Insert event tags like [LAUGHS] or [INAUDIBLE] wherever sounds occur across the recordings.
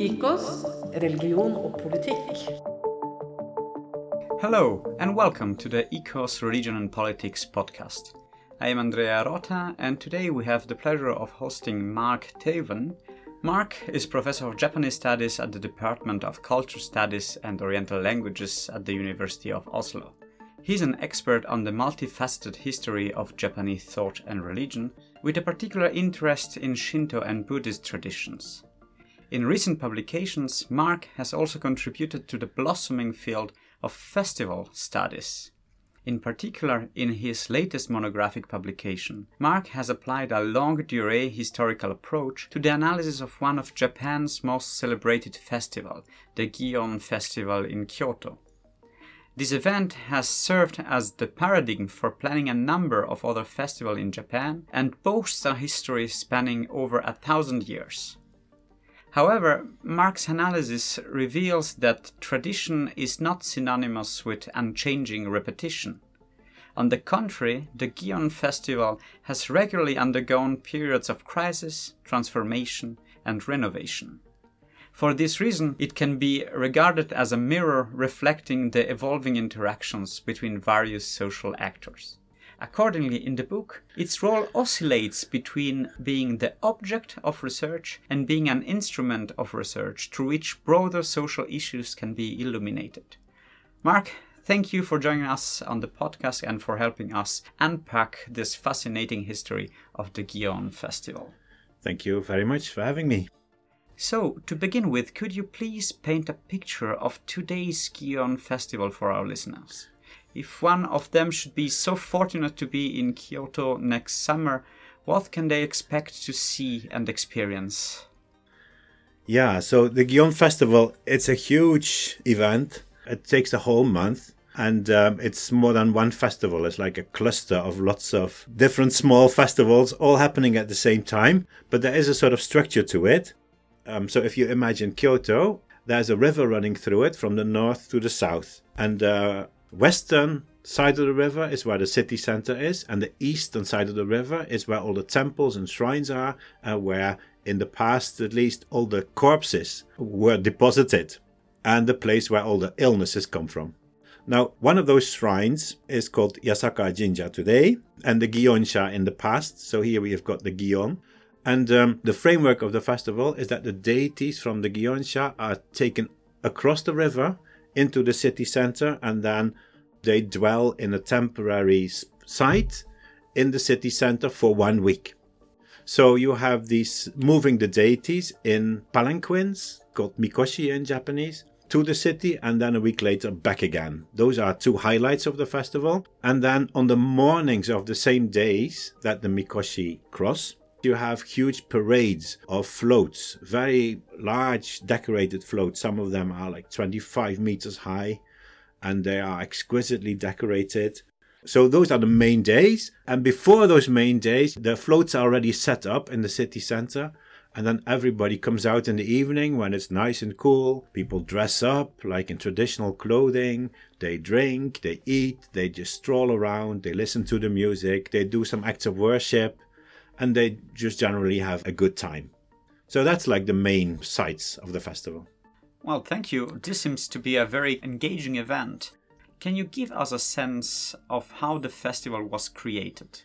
IKOS, religion og politikk. Hello, and welcome to the IKOS Religion and Politics podcast. I am Andrea Rota, and today we have the pleasure of hosting Mark Teeuwen. Mark is professor of Japanese studies at the Department of Culture Studies and Oriental Languages at the University of Oslo. He's an expert on the multifaceted history of Japanese thought and religion, with a particular interest in Shinto and Buddhist traditions. In recent publications, Mark has also contributed to the blossoming field of festival studies. In particular, in his latest monographic publication, Mark has applied a longue durée historical approach to the analysis of one of Japan's most celebrated festival, the Gion Festival in Kyoto. This event has served as the paradigm for planning a number of other festivals in Japan and boasts a history spanning over a thousand years. However, Mark's analysis reveals that tradition is not synonymous with unchanging repetition. On the contrary, the Gion festival has regularly undergone periods of crisis, transformation, and renovation. For this reason, it can be regarded as a mirror reflecting the evolving interactions between various social actors. Accordingly, in the book, its role oscillates between being the object of research and being an instrument of research through which broader social issues can be illuminated. Mark, thank you for joining us on the podcast and for helping us unpack this fascinating history of the Gion Festival. Thank you very much for having me. So, to begin with, could you please paint a picture of today's Gion Festival for our listeners? If one of them should be so fortunate to be in Kyoto next summer, what can they expect to see and experience? Yeah, so the Gion Festival, it's a huge event. It takes a whole month and um, it's more than one festival. It's like a cluster of lots of different small festivals all happening at the same time, but there is a sort of structure to it. Um, so if you imagine Kyoto, there's a river running through it from the north to the south, and uh, western side of the river is where the city center is, and the eastern side of the river is where all the temples and shrines are, and where, in the past at least, all the corpses were deposited, and the place where all the illnesses come from. Now, one of those shrines is called Yasaka Jinja today, and the Gionsha in the past. So here we have got the Gion. And um, the framework of the festival is that the deities from the Gionsha are taken across the river into the city center and then they dwell in a temporary site in the city center for one week. So you have these moving the deities in palanquins called mikoshi in Japanese to the city and then a week later back again. Those are two highlights of the festival. And then on the mornings of the same days that the mikoshi cross, you have huge parades of floats, very large decorated floats. Some of them are like 25 meters high and they are exquisitely decorated. So those are the main days. And before those main days, the floats are already set up in the city center. And then everybody comes out in the evening when it's nice and cool. People dress up like in traditional clothing. They drink, they eat, they just stroll around, they listen to the music, they do some acts of worship and they just generally have a good time. So that's like the main sites of the festival. Well, thank you. This seems to be a very engaging event. Can you give us a sense of how the festival was created?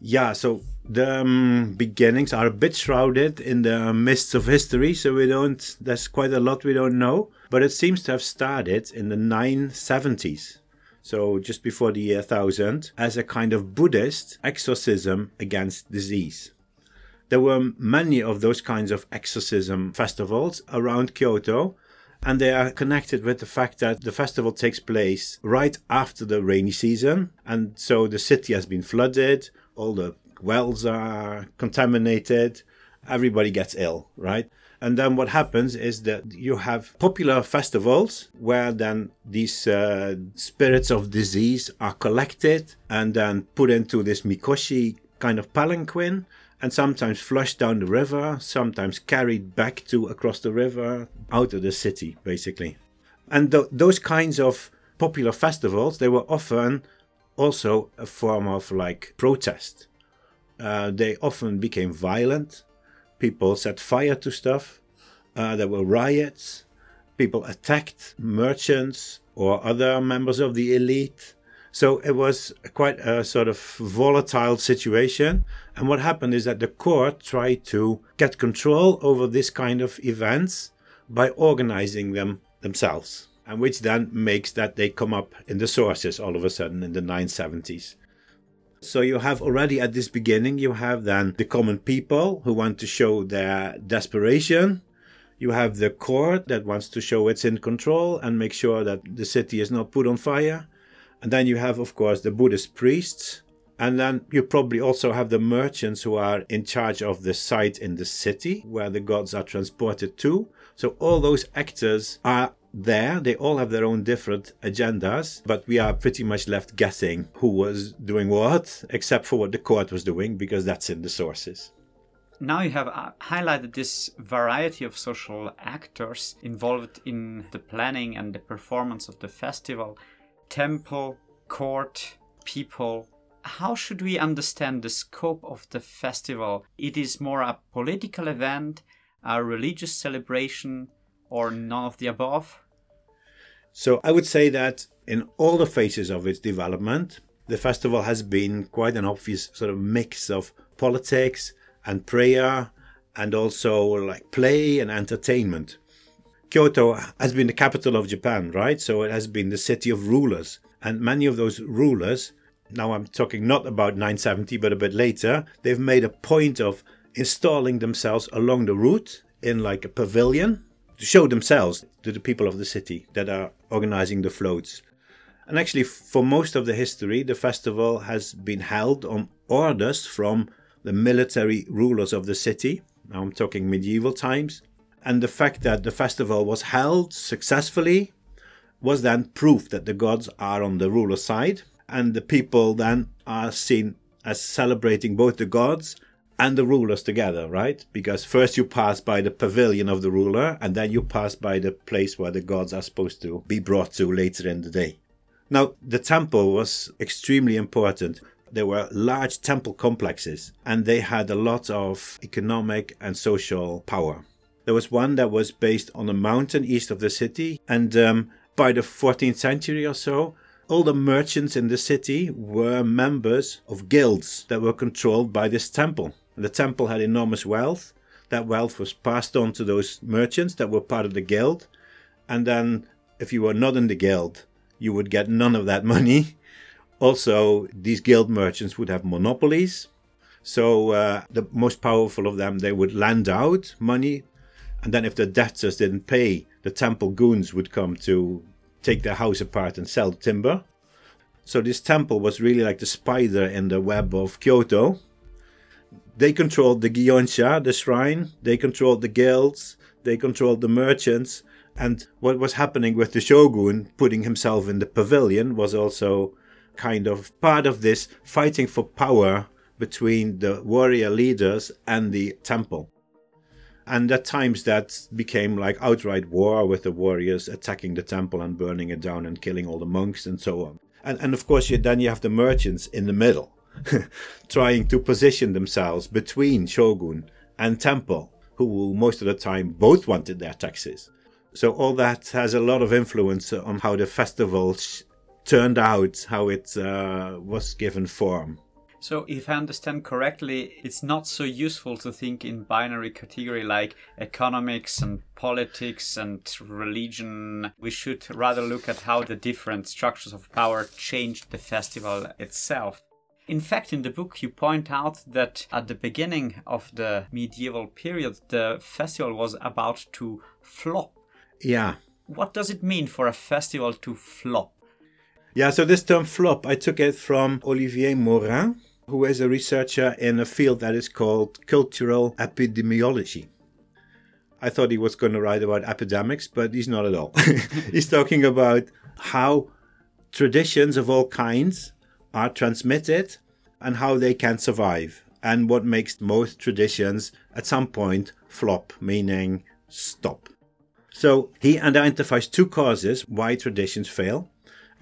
Yeah, so the um, beginnings are a bit shrouded in the mists of history, so we don't, there's quite a lot we don't know. But it seems to have started in the 970s so just before the year 1000, as a kind of Buddhist exorcism against disease. There were many of those kinds of exorcism festivals around Kyoto, and they are connected with the fact that the festival takes place right after the rainy season, and so the city has been flooded, all the wells are contaminated, everybody gets ill, right? And then what happens is that you have popular festivals where then these uh, spirits of disease are collected and then put into this mikoshi kind of palanquin and sometimes flushed down the river, sometimes carried back to across the river out of the city, basically. And th- those kinds of popular festivals, they were often also a form of like protest. Uh, they often became violent people set fire to stuff. Uh, there were riots. People attacked merchants or other members of the elite. So it was quite a sort of volatile situation. And what happened is that the court tried to get control over this kind of events by organizing them themselves. And which then makes that they come up in the sources all of a sudden in the 970s. So you have already at this beginning, you have then the common people who want to show their desperation. You have the court that wants to show it's in control and make sure that the city is not put on fire. And then you have, of course, the Buddhist priests. And then you probably also have the merchants who are in charge of the site in the city where the gods are transported to. So all those actors are there. They all have their own different agendas, but we are pretty much left guessing who was doing what, except for what the court was doing, because that's in the sources. Now you have uh, highlighted this variety of social actors involved in the planning and the performance of the festival temple, court, people. How should we understand the scope of the festival? It is more a political event, a religious celebration, or none of the above? So I would say that in all the phases of its development, the festival has been quite an obvious sort of mix of politics and prayer and also like play and entertainment. Kyoto has been the capital of Japan, right? So it has been the city of rulers. And many of those rulers, now I'm talking not about 970, but a bit later, they've made a point of installing themselves along the route in like a pavilion to show themselves to the people of the city that are organizing the floats. And actually, for most of the history, the festival has been held on orders from the military rulers of the city. Now I'm talking medieval times. And the fact that the festival was held successfully was then proof that the gods are on the ruler side, and the people then are seen as celebrating both the gods and the rulers together, right? Because first you pass by the pavilion of the ruler, and then you pass by the place where the gods are supposed to be brought to later in the day. Now, the temple was extremely important. There were large temple complexes, and they had a lot of economic and social power. There was one that was based on a mountain east of the city, and um, by the 14th century or so, all the merchants in the city were members of guilds that were controlled by this temple. The temple had enormous wealth. That wealth was passed on to those merchants that were part of the guild. And then, if you were not in the guild, you would get none of that [LAUGHS] money. Also, these guild merchants would have monopolies. So, uh, the most powerful of them, they would lend out money and then if the debtors didn't pay, the temple goons would come to take their house apart and sell the timber. So this temple was really like the spider in the web of Kyoto. They controlled the Gionsha, the shrine, they controlled the guilds, they controlled the merchants, and what was happening with the shogun putting himself in the pavilion was also kind of part of this fighting for power between the warrior leaders and the temple. And at times that became like outright war with the warriors attacking the temple and burning it down and killing all the monks and so on. And, and of course, you, then you have the merchants in the middle, [LAUGHS] trying to position themselves between shogun and temple, who most of the time both wanted their taxes. So all that has a lot of influence on how the festival turned out, how it uh, was given form. So, if I understand correctly, it's not so useful to think in binary category like economics and politics and religion. We should rather look at how the different structures of power changed the festival itself. In fact, in the book, you point out that at the beginning of the medieval period, the festival was about to flop. Yeah. What does it mean for a festival to flop? Yeah, so this term flop, I took it from Olivier Morin, who is a researcher in a field that is called cultural epidemiology. I thought he was going to write about epidemics, but he's not at all. [LAUGHS] he's talking about how traditions of all kinds are transmitted and how they can survive, and what makes most traditions at some point flop, meaning stop. So he identifies two causes why traditions fail.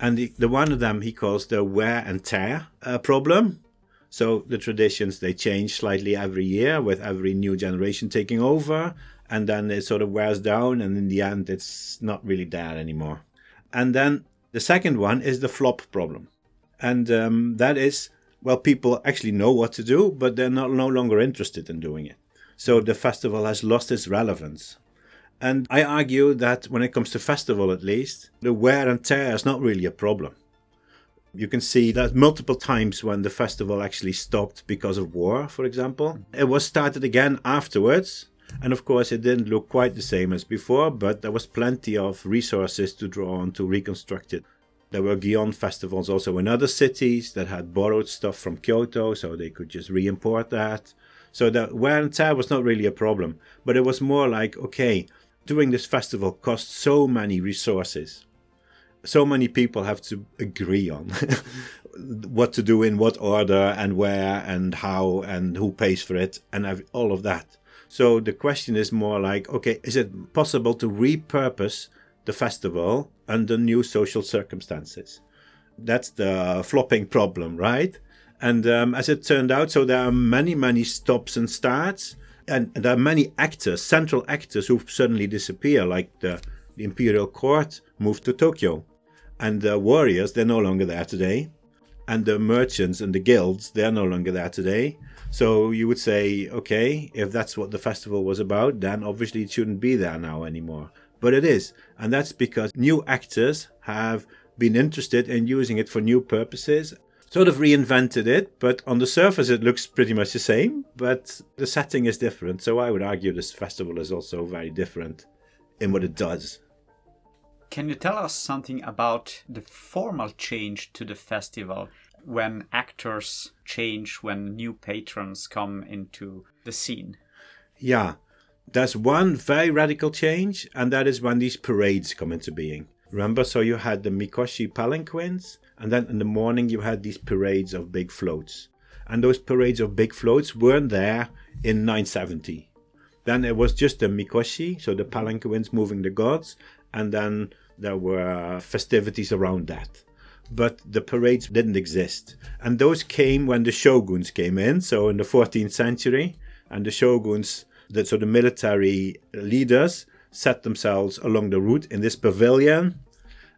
And the, the one of them he calls the wear and tear uh, problem, so the traditions they change slightly every year with every new generation taking over and then it sort of wears down, and in the end, it's not really there anymore. And then the second one is the flop problem, and um, that is well, people actually know what to do, but they're not no longer interested in doing it. So the festival has lost its relevance. And I argue that when it comes to festival, at least, the wear and tear is not really a problem. You can see that multiple times when the festival actually stopped because of war, for example. It was started again afterwards. And of course, it didn't look quite the same as before, but there was plenty of resources to draw on to reconstruct it. There were Gion festivals also in other cities that had borrowed stuff from Kyoto, so they could just re import that. So the wear and tear was not really a problem, but it was more like, okay, doing this festival costs so many resources. So many people have to agree on [LAUGHS] what to do in what order and where and how and who pays for it and all of that. So the question is more like, okay, is it possible to repurpose the festival under new social circumstances. That's the flopping problem, right? And um, as it turned out, so there are many, many stops and starts, and there are many actors, central actors, who suddenly disappear, like the, the imperial court moved to Tokyo, and the warriors they're no longer there today, and the merchants and the guilds they're no longer there today. So you would say, okay, if that's what the festival was about, then obviously it shouldn't be there now anymore but it is. And that's because new actors have been interested in using it for new purposes, sort of reinvented it, but on the surface it looks pretty much the same, but the setting is different. So I would argue this festival is also very different in what it does. Can you tell us something about the formal change to the festival when actors change, when new patrons come into the scene? Yeah, there's one very radical change, and that is when these parades come into being. Remember, so you had the Mikoshi palanquins, and then in the morning you had these parades of big floats. And those parades of big floats weren't there in 970. Then it was just the Mikoshi, so the palanquins moving the gods, and then there were festivities around that. But the parades didn't exist. And those came when the shoguns came in, so in the 14th century, and the shoguns so the military leaders set themselves along the route in this pavilion,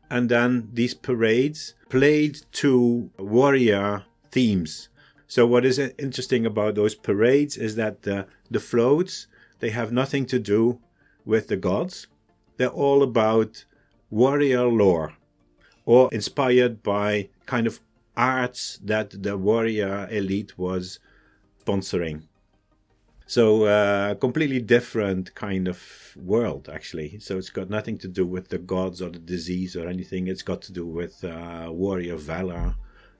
and then these parades played to warrior themes. So what is interesting about those parades is that the, the floats they have nothing to do with the gods. They're all about warrior lore or inspired by kind of arts that the warrior elite was sponsoring. So uh, completely different kind of world, actually. So it's got nothing to do with the gods or the disease or anything. It's got to do with uh, warrior valor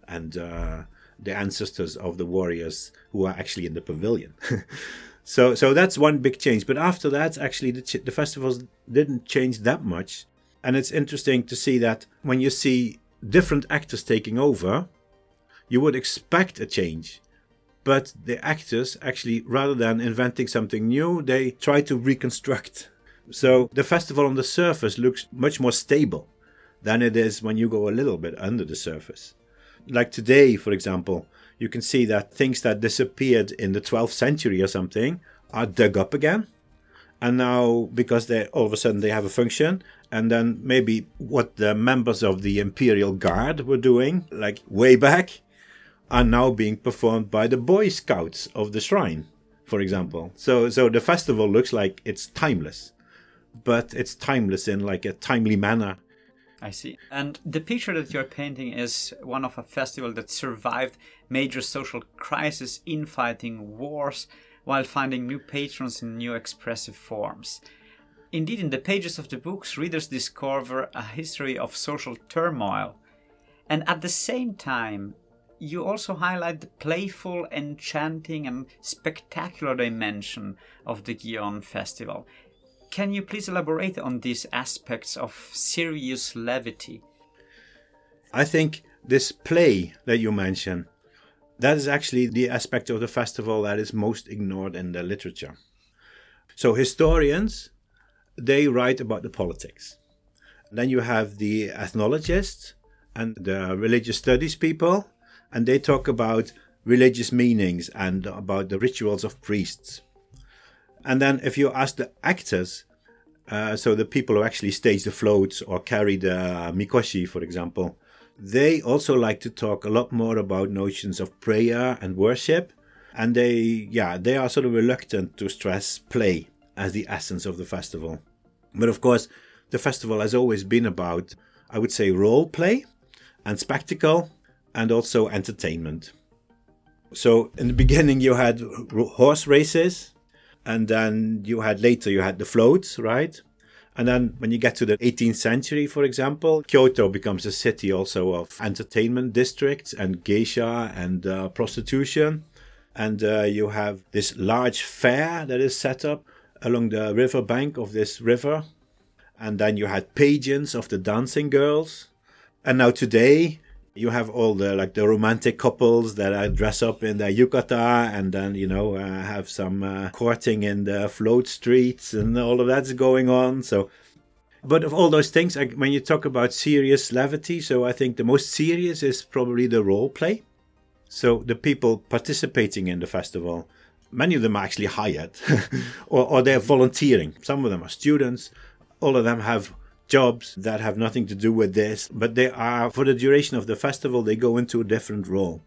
and uh, the ancestors of the warriors who are actually in the pavilion. [LAUGHS] so, so that's one big change. But after that, actually, the, ch- the festivals didn't change that much. And it's interesting to see that when you see different actors taking over, you would expect a change but the actors actually rather than inventing something new they try to reconstruct. So the festival on the surface looks much more stable than it is when you go a little bit under the surface. Like today for example you can see that things that disappeared in the 12th century or something are dug up again. And now because they all of a sudden they have a function and then maybe what the members of the imperial guard were doing like way back are now being performed by the Boy Scouts of the shrine, for example. So, so the festival looks like it's timeless, but it's timeless in like a timely manner. I see. And the picture that you're painting is one of a festival that survived major social crisis, infighting, wars, while finding new patrons in new expressive forms. Indeed, in the pages of the books, readers discover a history of social turmoil. And at the same time, you also highlight the playful, enchanting, and spectacular dimension of the Gion Festival. Can you please elaborate on these aspects of serious levity? I think this play that you mention, that is actually the aspect of the festival that is most ignored in the literature. So historians, they write about the politics. Then you have the ethnologists and the religious studies people, and they talk about religious meanings and about the rituals of priests. And then if you ask the actors, uh, so the people who actually stage the floats or carry the mikoshi, for example, they also like to talk a lot more about notions of prayer and worship. And they, yeah, they are sort of reluctant to stress play as the essence of the festival. But of course, the festival has always been about, I would say, role play and spectacle and also entertainment. So in the beginning, you had horse races, and then you had later you had the floats, right? And then when you get to the 18th century, for example, Kyoto becomes a city also of entertainment districts and geisha and uh, prostitution. And uh, you have this large fair that is set up along the river bank of this river. And then you had pageants of the dancing girls. And now today, you have all the like the romantic couples that uh, dress up in their yukata and then you know uh, have some uh, courting in the float streets and all of that's going on. So but of all those things like, when you talk about serious levity so i think the most serious is probably the role play. So the people participating in the festival many of them are actually hired [LAUGHS] or, or they're volunteering. Some of them are students. All of them have jobs that have nothing to do with this, but they are, for the duration of the festival, they go into a different role.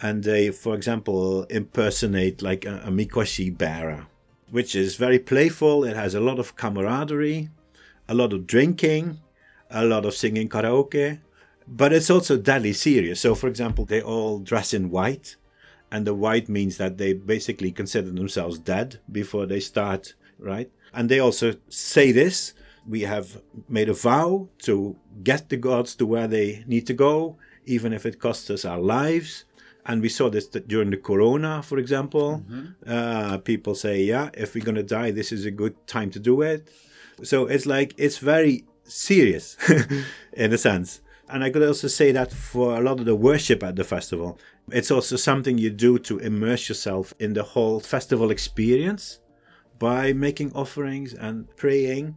And they, for example, impersonate like a, a Mikoshi bearer, which is very playful. It has a lot of camaraderie, a lot of drinking, a lot of singing karaoke, but it's also deadly serious. So, for example, they all dress in white, and the white means that they basically consider themselves dead before they start, right? And they also say this we have made a vow to get the gods to where they need to go, even if it costs us our lives. And we saw this during the corona, for example. Mm-hmm. Uh, people say, yeah, if we're going to die, this is a good time to do it. So it's like, it's very serious [LAUGHS] in a sense. And I could also say that for a lot of the worship at the festival, it's also something you do to immerse yourself in the whole festival experience by making offerings and praying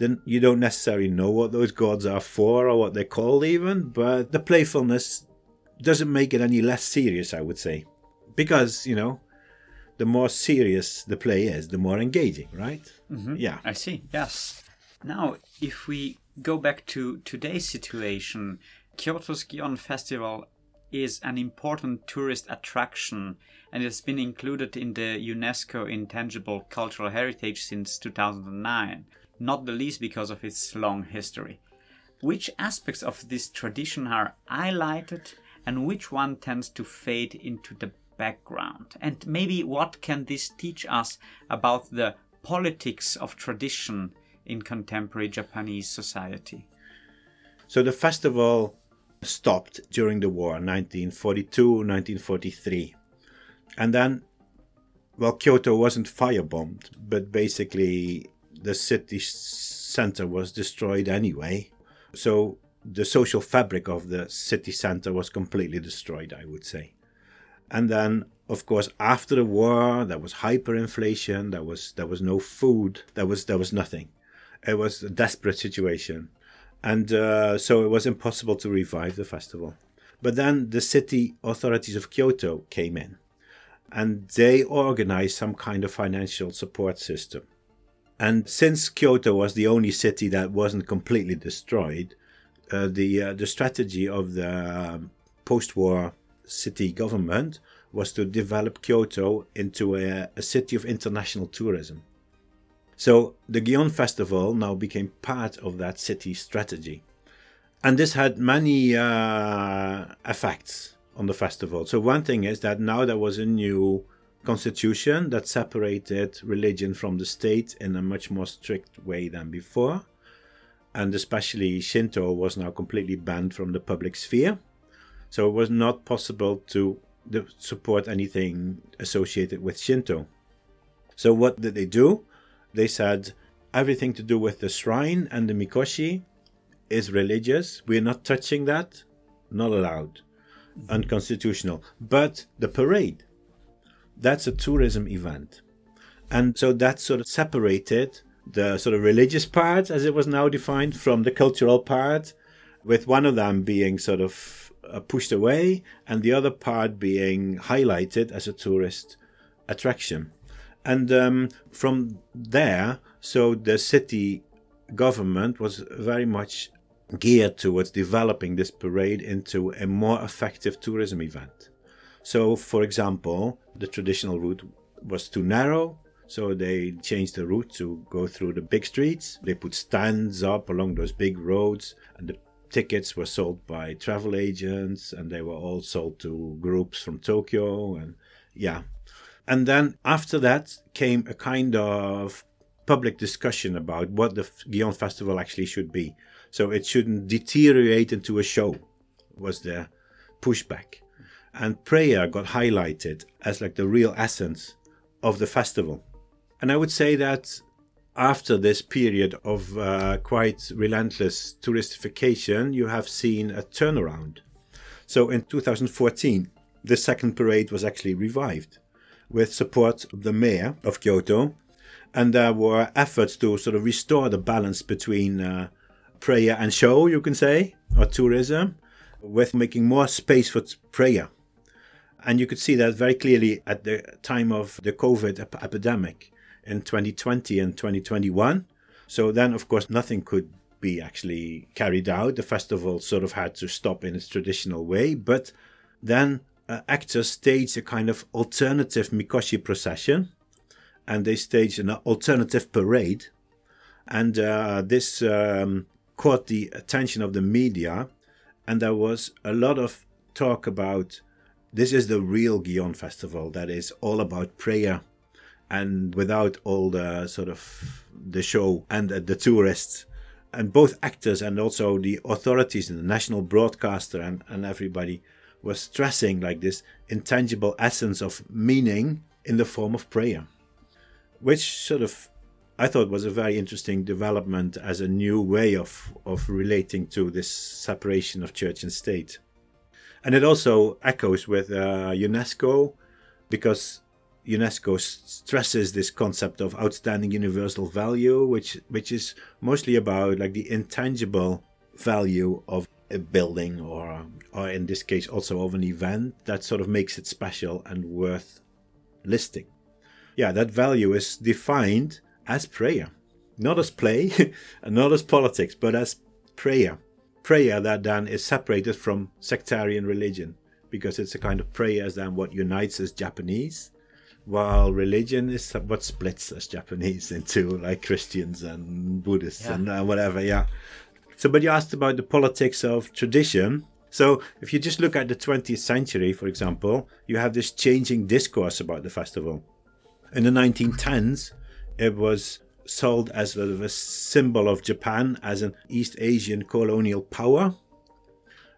then you don't necessarily know what those gods are for or what they're called even, but the playfulness doesn't make it any less serious, I would say. Because, you know, the more serious the play is, the more engaging, right? Mm-hmm. Yeah. I see, yes. Now, if we go back to today's situation, Kyoto's Gion Festival is an important tourist attraction and it's been included in the UNESCO Intangible Cultural Heritage since 2009 not the least because of its long history. Which aspects of this tradition are highlighted and which one tends to fade into the background? And maybe what can this teach us about the politics of tradition in contemporary Japanese society? So the festival stopped during the war, 1942, 1943. And then, well, Kyoto wasn't firebombed, but basically the city center was destroyed anyway. So the social fabric of the city center was completely destroyed, I would say. And then, of course, after the war, there was hyperinflation. There was there was no food. There was there was nothing. It was a desperate situation, and uh, so it was impossible to revive the festival. But then the city authorities of Kyoto came in, and they organized some kind of financial support system and since Kyoto was the only city that wasn't completely destroyed, uh, the uh, the strategy of the um, post-war city government was to develop Kyoto into a, a city of international tourism. So the Gion Festival now became part of that city strategy. And this had many uh, effects on the festival. So, one thing is that now there was a new constitution that separated religion from the state in a much more strict way than before. And especially Shinto was now completely banned from the public sphere. So it was not possible to support anything associated with Shinto. So what did they do? They said everything to do with the shrine and the mikoshi is religious. We're not touching that. Not allowed. Unconstitutional. But the parade that's a tourism event. And so that sort of separated the sort of religious part, as it was now defined, from the cultural part, with one of them being sort of uh, pushed away and the other part being highlighted as a tourist attraction. And um, from there, so the city government was very much geared towards developing this parade into a more effective tourism event. So, for example, the traditional route was too narrow, so they changed the route to go through the big streets. They put stands up along those big roads, and the tickets were sold by travel agents, and they were all sold to groups from Tokyo, and yeah. And then after that came a kind of public discussion about what the Gion Festival actually should be. So it shouldn't deteriorate into a show, was the pushback. And prayer got highlighted as like the real essence of the festival. And I would say that after this period of uh, quite relentless touristification, you have seen a turnaround. So in 2014, the second parade was actually revived with support of the mayor of Kyoto. And there were efforts to sort of restore the balance between uh, prayer and show, you can say, or tourism, with making more space for prayer. And you could see that very clearly at the time of the COVID ep- epidemic in 2020 and 2021. So then, of course, nothing could be actually carried out. The festival sort of had to stop in its traditional way. But then uh, actors staged a kind of alternative Mikoshi procession and they staged an alternative parade. And uh, this um, caught the attention of the media, and there was a lot of talk about this is the real Gion festival that is all about prayer and without all the sort of the show and the tourists and both actors and also the authorities and the national broadcaster and, and everybody was stressing like this intangible essence of meaning in the form of prayer which sort of I thought was a very interesting development as a new way of, of relating to this separation of church and state. And it also echoes with uh, UNESCO because UNESCO stresses this concept of outstanding universal value, which which is mostly about like the intangible value of a building or or in this case also of an event that sort of makes it special and worth listing. Yeah, that value is defined as prayer, not as play, and [LAUGHS] not as politics, but as prayer. Prayer that then is separated from sectarian religion because it's a kind of prayer as then what unites us Japanese, while religion is what splits us Japanese [LAUGHS] into like Christians and Buddhists yeah. and uh, whatever. Yeah. So, but you asked about the politics of tradition. So, if you just look at the 20th century, for example, you have this changing discourse about the festival. In the 1910s, it was sold as sort of a symbol of Japan as an East Asian colonial power,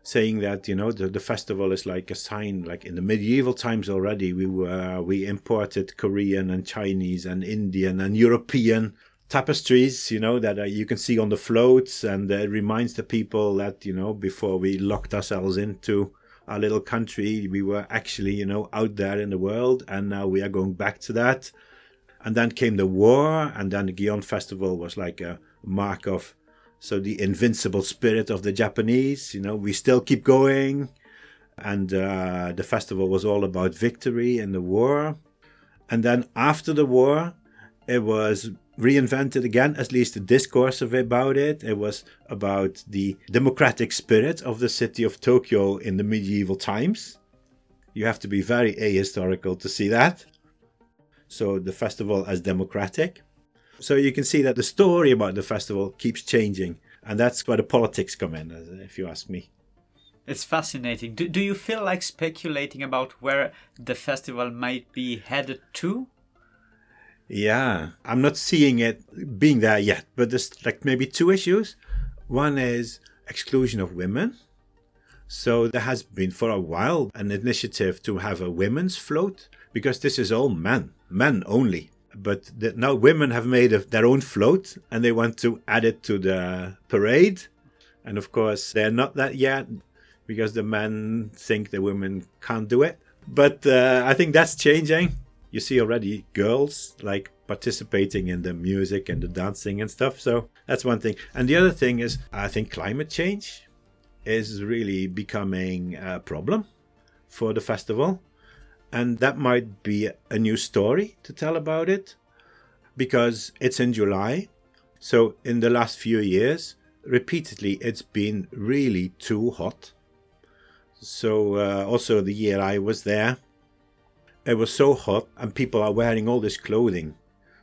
saying that you know the, the festival is like a sign. Like in the medieval times already, we were we imported Korean and Chinese and Indian and European tapestries, you know, that uh, you can see on the floats, and it reminds the people that you know before we locked ourselves into our little country, we were actually you know out there in the world, and now we are going back to that and then came the war, and then the Gion Festival was like a mark of so the invincible spirit of the Japanese. You know, we still keep going, and uh, the festival was all about victory in the war. And then after the war, it was reinvented again, at least the discourse of about it. It was about the democratic spirit of the city of Tokyo in the medieval times. You have to be very ahistorical to see that so the festival as democratic. So you can see that the story about the festival keeps changing, and that's where the politics come in, if you ask me. It's fascinating. Do, do you feel like speculating about where the festival might be headed to? Yeah, I'm not seeing it being there yet, but there's like maybe two issues. One is exclusion of women. So there has been for a while an initiative to have a women's float because this is all men men only. But the, now women have made a, their own float and they want to add it to the parade. And of course, they're not that yet because the men think the women can't do it. But uh, I think that's changing. You see already girls like participating in the music and the dancing and stuff. So that's one thing. And the other thing is, I think climate change is really becoming a problem for the festival And that might be a new story to tell about it because it's in July. So, in the last few years, repeatedly it's been really too hot. So, uh, also the year I was there, it was so hot and people are wearing all this clothing.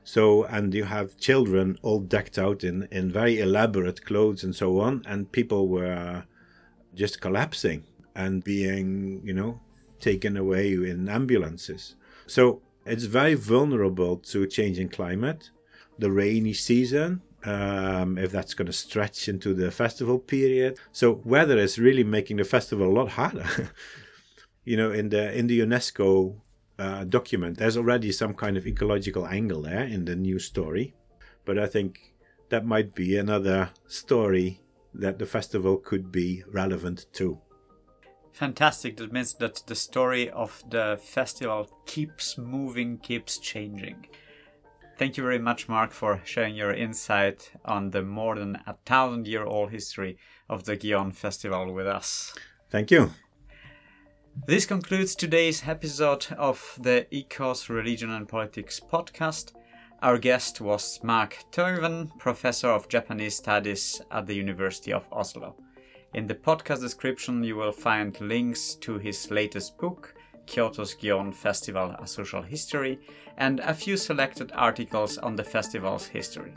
So, and you have children all decked out in, in very elaborate clothes and so on, and people were just collapsing and being, you know, taken away in ambulances. So, it's very vulnerable to changing climate, the rainy season, um, if that's going to stretch into the festival period. So weather is really making the festival a lot harder. [LAUGHS] you know, in the in the UNESCO uh, document, there's already some kind of ecological angle there in the new story, but I think that might be another story that the festival could be relevant to. Fantastic. That means that the story of the festival keeps moving, keeps changing. Thank you very much, Mark, for sharing your insight on the more than a thousand year old history of the Gion Festival with us. Thank you. This concludes today's episode of the IKOS Religion and Politics podcast. Our guest was Mark Teeuwen, professor of Japanese studies at the University of Oslo. In the podcast description, you will find links to his latest book, Kyoto's Gion Festival A Social History, and a few selected articles on the festival's history.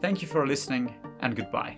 Thank you for listening, and goodbye.